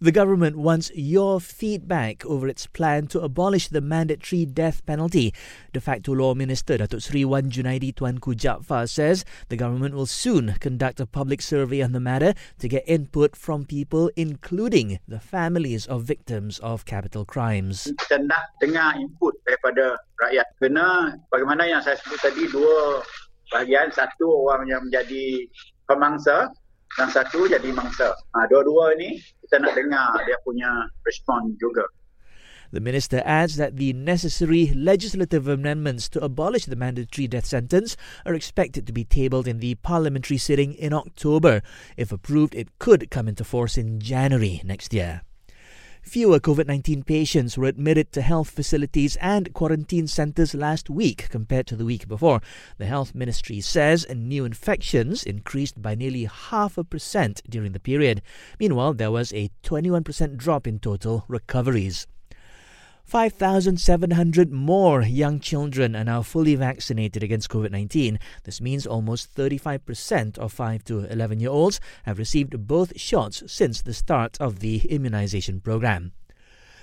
The government wants your feedback over its plan to abolish the mandatory death penalty. De facto Law Minister Datuk Sri Wan Junaidi Tuanku Jaafar says the government will soon conduct a public survey on the matter to get input from people including the families of victims of capital crimes. Kita nak dengar input daripada rakyat. Kena bagaimana yang saya sebut tadi dua bahagian. Satu orang yang menjadi pemangsa dan satu jadi mangsa. Ha, dua-dua ni kita nak dengar dia punya respon juga. The minister adds that the necessary legislative amendments to abolish the mandatory death sentence are expected to be tabled in the parliamentary sitting in October. If approved, it could come into force in January next year. Fewer COVID 19 patients were admitted to health facilities and quarantine centres last week compared to the week before. The Health Ministry says new infections increased by nearly half a percent during the period. Meanwhile, there was a 21% drop in total recoveries. 5,700 more young children are now fully vaccinated against COVID 19. This means almost 35% of 5 to 11 year olds have received both shots since the start of the immunization program.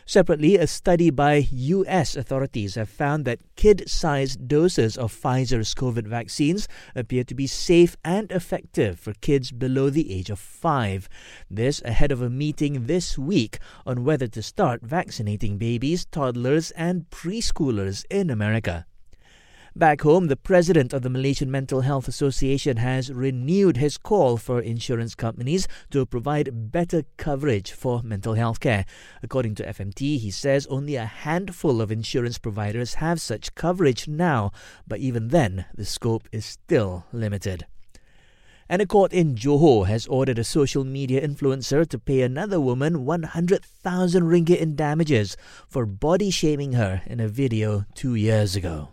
Separately, a study by US authorities have found that kid sized doses of Pfizer's COVID vaccines appear to be safe and effective for kids below the age of five. This ahead of a meeting this week on whether to start vaccinating babies, toddlers, and preschoolers in America. Back home, the president of the Malaysian Mental Health Association has renewed his call for insurance companies to provide better coverage for mental health care. According to FMT, he says only a handful of insurance providers have such coverage now, but even then, the scope is still limited. And a court in Johor has ordered a social media influencer to pay another woman 100,000 ringgit in damages for body shaming her in a video two years ago.